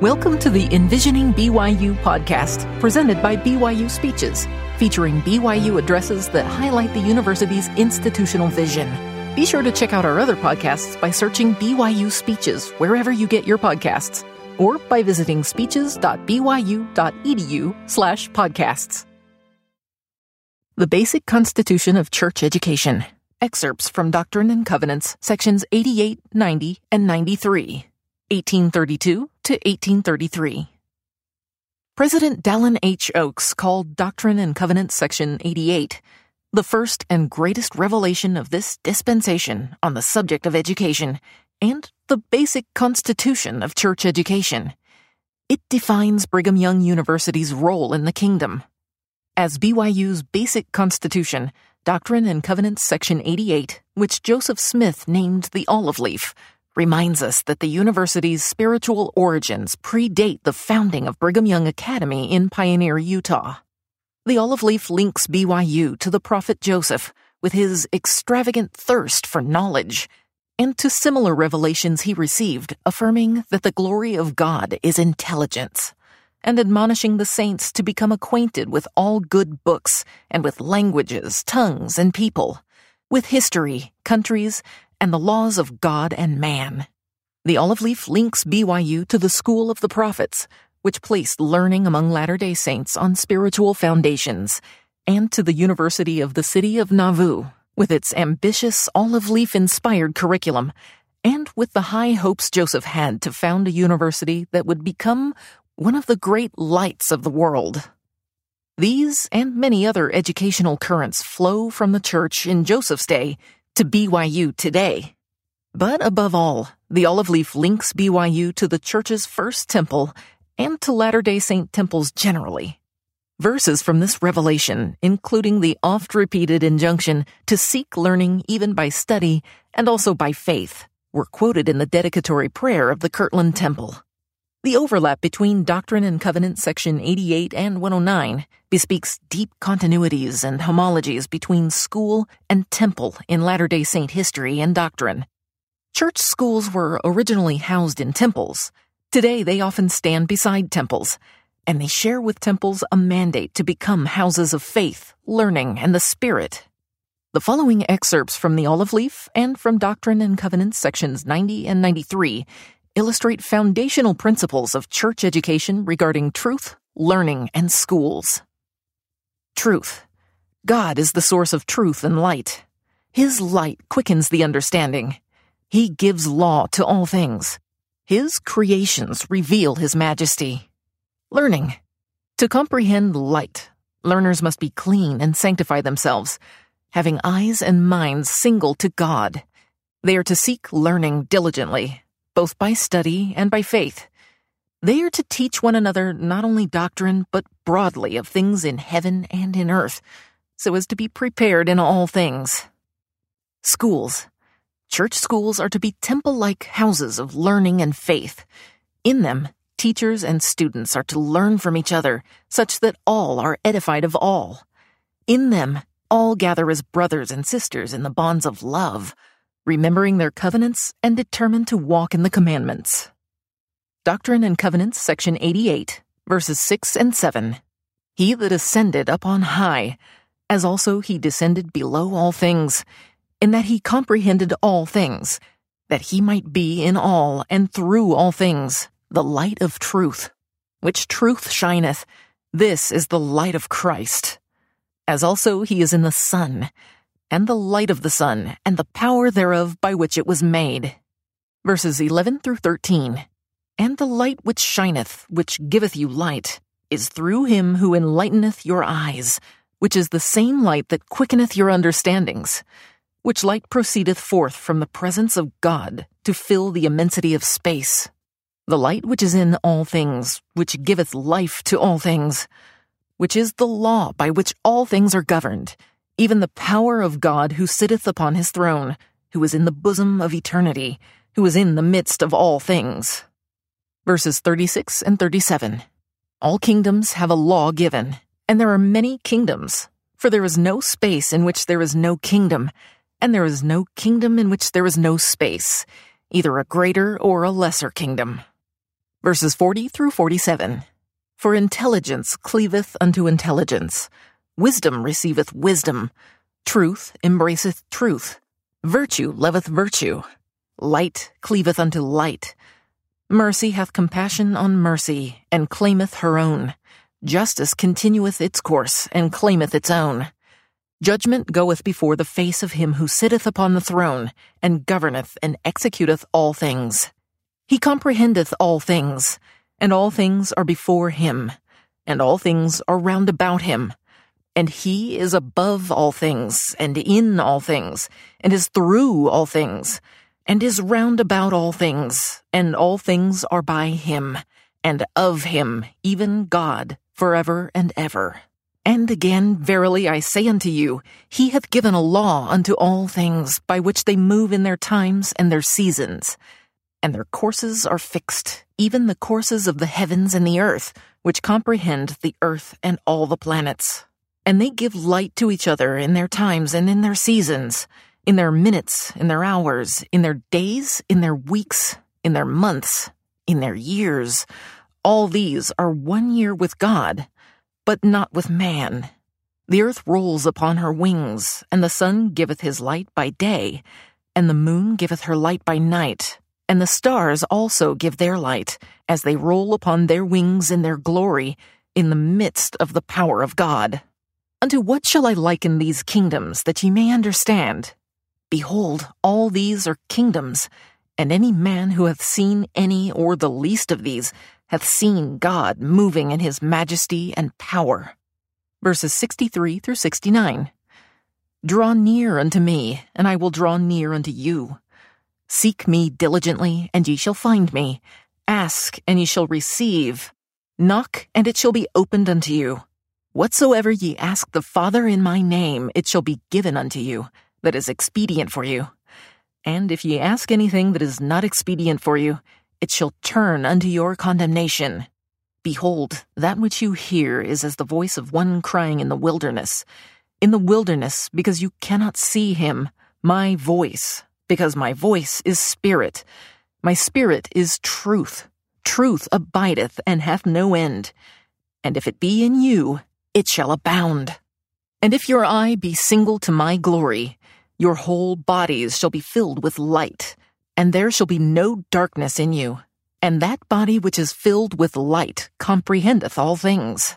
Welcome to the Envisioning BYU podcast, presented by BYU Speeches, featuring BYU addresses that highlight the university's institutional vision. Be sure to check out our other podcasts by searching BYU Speeches wherever you get your podcasts, or by visiting speeches.byu.edu/slash podcasts. The Basic Constitution of Church Education. Excerpts from Doctrine and Covenants, sections 88, 90, and 93. 1832 to 1833. President Dallin H. Oaks called Doctrine and Covenants Section 88 the first and greatest revelation of this dispensation on the subject of education and the basic constitution of church education. It defines Brigham Young University's role in the kingdom. As BYU's basic constitution, Doctrine and Covenants Section 88, which Joseph Smith named the olive leaf, reminds us that the university's spiritual origins predate the founding of Brigham Young Academy in Pioneer, Utah. The olive leaf links BYU to the prophet Joseph with his extravagant thirst for knowledge and to similar revelations he received affirming that the glory of God is intelligence and admonishing the saints to become acquainted with all good books and with languages, tongues, and people, with history, countries, and the laws of God and man. The olive leaf links BYU to the School of the Prophets, which placed learning among Latter day Saints on spiritual foundations, and to the University of the City of Nauvoo, with its ambitious olive leaf inspired curriculum, and with the high hopes Joseph had to found a university that would become one of the great lights of the world. These and many other educational currents flow from the church in Joseph's day to BYU today. But above all, the olive leaf links BYU to the church's first temple and to Latter day Saint temples generally. Verses from this revelation, including the oft repeated injunction to seek learning even by study and also by faith, were quoted in the dedicatory prayer of the Kirtland Temple. The overlap between Doctrine and Covenants section 88 and 109 bespeaks deep continuities and homologies between school and temple in Latter day Saint history and doctrine. Church schools were originally housed in temples. Today they often stand beside temples, and they share with temples a mandate to become houses of faith, learning, and the Spirit. The following excerpts from the Olive Leaf and from Doctrine and Covenants sections 90 and 93 illustrate foundational principles of church education regarding truth, learning, and schools. Truth. God is the source of truth and light. His light quickens the understanding. He gives law to all things. His creations reveal his majesty. Learning. To comprehend light, learners must be clean and sanctify themselves, having eyes and minds single to God. They are to seek learning diligently, both by study and by faith. They are to teach one another not only doctrine, but broadly of things in heaven and in earth, so as to be prepared in all things. Schools. Church schools are to be temple like houses of learning and faith. In them, teachers and students are to learn from each other, such that all are edified of all. In them, all gather as brothers and sisters in the bonds of love remembering their covenants and determined to walk in the commandments. Doctrine and Covenants, section 88, verses 6 and 7. He that ascended up on high, as also he descended below all things, in that he comprehended all things, that he might be in all and through all things the light of truth, which truth shineth. This is the light of Christ. As also he is in the sun, and the light of the sun, and the power thereof by which it was made. Verses 11 through 13. And the light which shineth, which giveth you light, is through him who enlighteneth your eyes, which is the same light that quickeneth your understandings, which light proceedeth forth from the presence of God to fill the immensity of space. The light which is in all things, which giveth life to all things, which is the law by which all things are governed even the power of God who sitteth upon his throne, who is in the bosom of eternity, who is in the midst of all things. Verses 36 and 37. All kingdoms have a law given, and there are many kingdoms, for there is no space in which there is no kingdom, and there is no kingdom in which there is no space, either a greater or a lesser kingdom. Verses 40 through 47. For intelligence cleaveth unto intelligence, wisdom receiveth wisdom, truth embraceth truth, virtue loveth virtue, light cleaveth unto light. Mercy hath compassion on mercy, and claimeth her own. Justice continueth its course, and claimeth its own. Judgment goeth before the face of him who sitteth upon the throne, and governeth and executeth all things. He comprehendeth all things, and all things are before him, and all things are round about him. And he is above all things, and in all things, and is through all things, and is round about all things, and all things are by him, and of him, even God forever and ever. And again, verily I say unto you, he hath given a law unto all things, by which they move in their times and their seasons. And their courses are fixed, even the courses of the heavens and the earth, which comprehend the earth and all the planets. And they give light to each other in their times and in their seasons, in their minutes, in their hours, in their days, in their weeks, in their months, in their years all these are one year with God, but not with man. The earth rolls upon her wings, and the sun giveth his light by day, and the moon giveth her light by night, and the stars also give their light, as they roll upon their wings in their glory, in the midst of the power of God. Unto what shall I liken these kingdoms, that ye may understand? Behold, all these are kingdoms, and any man who hath seen any or the least of these hath seen God moving in his majesty and power. Verses 63 through 69. Draw near unto me, and I will draw near unto you. Seek me diligently, and ye shall find me. Ask, and ye shall receive. Knock, and it shall be opened unto you. Whatsoever ye ask the Father in my name, it shall be given unto you, that is expedient for you. And if ye ask anything that is not expedient for you, it shall turn unto your condemnation. Behold, that which you hear is as the voice of one crying in the wilderness. In the wilderness, because you cannot see him, my voice, because my voice is spirit. My spirit is truth. Truth abideth and hath no end. And if it be in you, it shall abound. And if your eye be single to my glory, your whole bodies shall be filled with light and there shall be no darkness in you. And that body which is filled with light comprehendeth all things.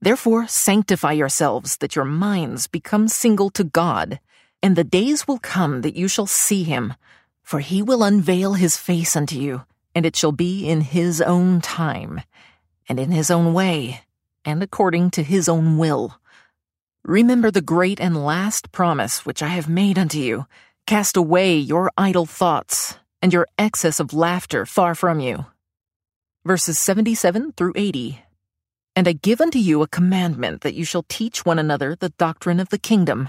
Therefore sanctify yourselves, that your minds become single to God. And the days will come that you shall see him, for he will unveil his face unto you, and it shall be in his own time, and in his own way, and according to his own will. Remember the great and last promise which I have made unto you Cast away your idle thoughts and your excess of laughter far from you. Verses 77 through 80. And I give unto you a commandment that you shall teach one another the doctrine of the kingdom.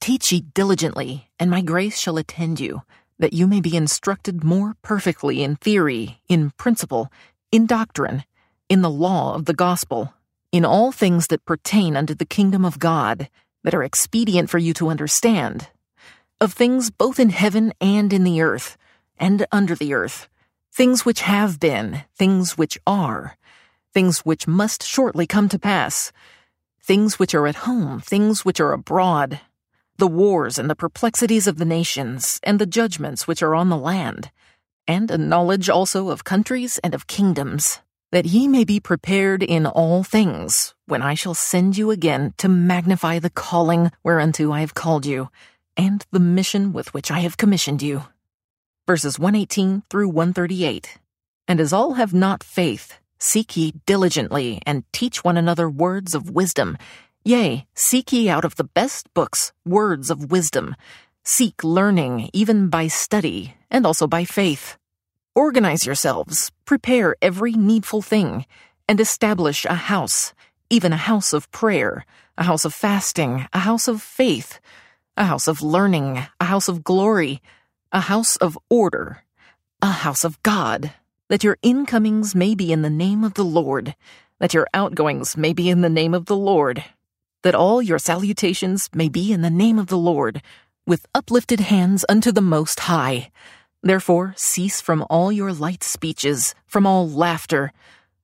Teach ye diligently, and my grace shall attend you, that you may be instructed more perfectly in theory, in principle, in doctrine, in the law of the gospel, in all things that pertain unto the kingdom of God, that are expedient for you to understand, of things both in heaven and in the earth, and under the earth, things which have been, things which are, things which must shortly come to pass, things which are at home, things which are abroad, the wars and the perplexities of the nations, and the judgments which are on the land, and a knowledge also of countries and of kingdoms, that ye may be prepared in all things, when I shall send you again to magnify the calling whereunto I have called you, and the mission with which I have commissioned you. Verses 118 through 138. And as all have not faith, seek ye diligently, and teach one another words of wisdom. Yea, seek ye out of the best books words of wisdom. Seek learning, even by study, and also by faith. Organize yourselves, prepare every needful thing, and establish a house, even a house of prayer, a house of fasting, a house of faith a house of learning, a house of glory, a house of order, a house of God, that your incomings may be in the name of the Lord, that your outgoings may be in the name of the Lord, that all your salutations may be in the name of the Lord, with uplifted hands unto the Most High. Therefore, cease from all your light speeches, from all laughter,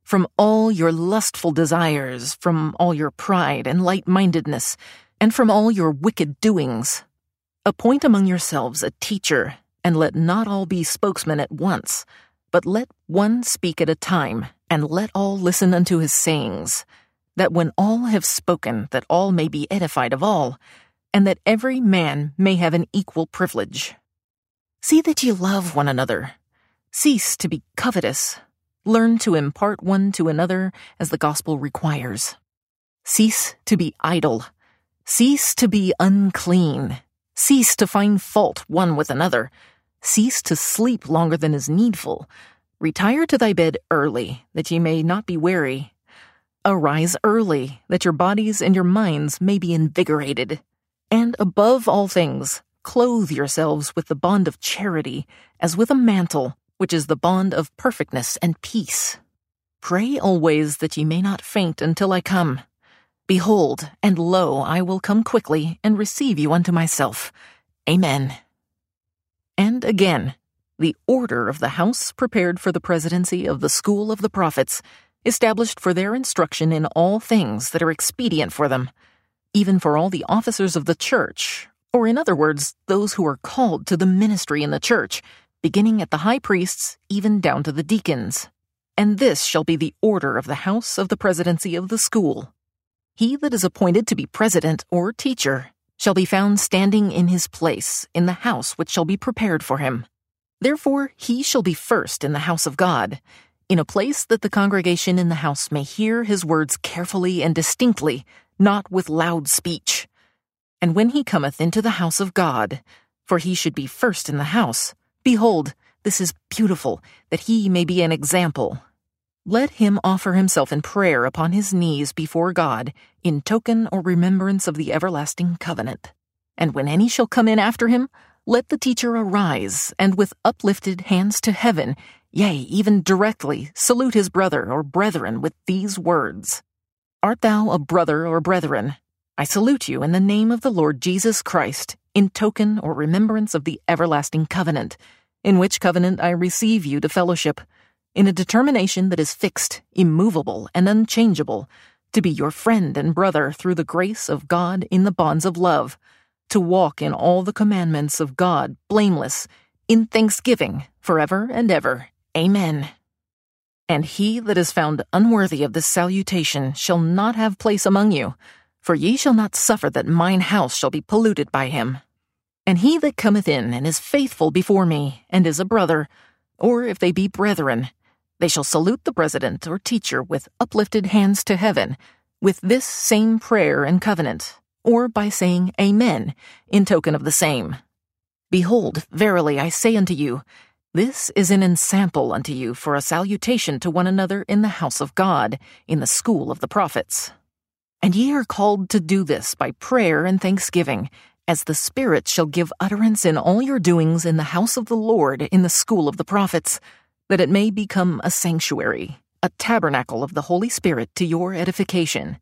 from all your lustful desires, from all your pride and light mindedness, and from all your wicked doings. Appoint among yourselves a teacher, and let not all be spokesmen at once, but let one speak at a time, and let all listen unto his sayings, that when all have spoken, that all may be edified of all, and that every man may have an equal privilege. See that ye love one another. Cease to be covetous. Learn to impart one to another as the gospel requires. Cease to be idle. Cease to be unclean. Cease to find fault one with another. Cease to sleep longer than is needful. Retire to thy bed early, that ye may not be weary. Arise early, that your bodies and your minds may be invigorated. And above all things, clothe yourselves with the bond of charity, as with a mantle, which is the bond of perfectness and peace. Pray always that ye may not faint until I come. Behold, and lo, I will come quickly and receive you unto myself. Amen. And again, the order of the house prepared for the presidency of the school of the prophets, established for their instruction in all things that are expedient for them, even for all the officers of the church, or in other words, those who are called to the ministry in the church, beginning at the high priests, even down to the deacons. And this shall be the order of the house of the presidency of the school. He that is appointed to be president or teacher shall be found standing in his place in the house which shall be prepared for him. Therefore he shall be first in the house of God, in a place that the congregation in the house may hear his words carefully and distinctly, not with loud speech. And when he cometh into the house of God, for he should be first in the house, behold, this is beautiful, that he may be an example. Let him offer himself in prayer upon his knees before God, in token or remembrance of the everlasting covenant. And when any shall come in after him, let the teacher arise, and with uplifted hands to heaven, yea, even directly, salute his brother or brethren with these words Art thou a brother or brethren? I salute you in the name of the Lord Jesus Christ, in token or remembrance of the everlasting covenant, in which covenant I receive you to fellowship, in a determination that is fixed, immovable, and unchangeable, to be your friend and brother through the grace of God in the bonds of love, to walk in all the commandments of God blameless, in thanksgiving, forever and ever. Amen. And he that is found unworthy of this salutation shall not have place among you for ye shall not suffer that mine house shall be polluted by him. And he that cometh in and is faithful before me, and is a brother, or if they be brethren, they shall salute the president or teacher with uplifted hands to heaven, with this same prayer and covenant, or by saying Amen, in token of the same. Behold, verily I say unto you, this is an ensample unto you for a salutation to one another in the house of God, in the school of the prophets. And ye are called to do this by prayer and thanksgiving, as the Spirit shall give utterance in all your doings in the house of the Lord in the school of the prophets, that it may become a sanctuary, a tabernacle of the Holy Spirit to your edification.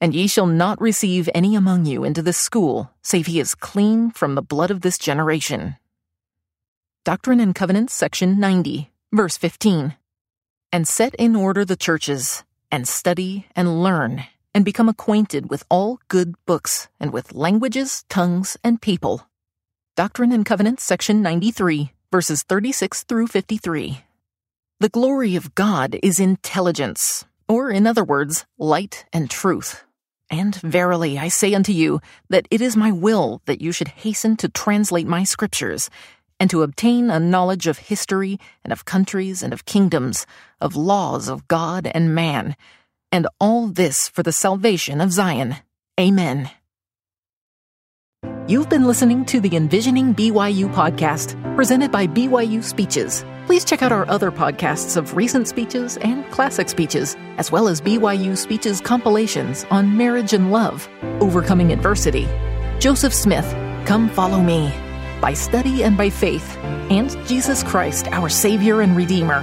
And ye shall not receive any among you into this school, save he is clean from the blood of this generation. Doctrine and Covenants, section 90, verse 15. And set in order the churches, and study and learn and become acquainted with all good books and with languages, tongues, and people. Doctrine and Covenants, section 93, verses 36 through 53. The glory of God is intelligence, or in other words, light and truth. And verily I say unto you that it is my will that you should hasten to translate my scriptures, and to obtain a knowledge of history and of countries and of kingdoms, of laws of God and man, and all this for the salvation of Zion. Amen. You've been listening to the Envisioning BYU podcast, presented by BYU Speeches. Please check out our other podcasts of recent speeches and classic speeches, as well as BYU Speeches compilations on marriage and love, overcoming adversity, Joseph Smith, Come Follow Me, by study and by faith, and Jesus Christ, our Savior and Redeemer